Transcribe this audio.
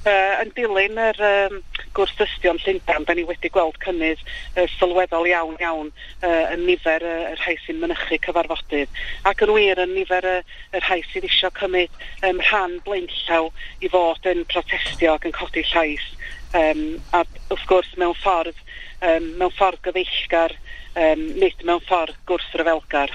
Uh, yn dilyn yr um, gwrs dystion Llundain, da ni wedi gweld cynnydd uh, sylweddol iawn iawn uh, yn nifer y uh, rhai sy'n mynychu cyfarfodydd ac yn wir yn nifer y, y rhai sydd eisiau cymryd um, rhan blaenllaw i fod yn protestio ac yn codi llais um, a wrth gwrs mewn ffordd um, mewn ffordd gyfeillgar um, nid mewn ffordd gwrs ryfelgar.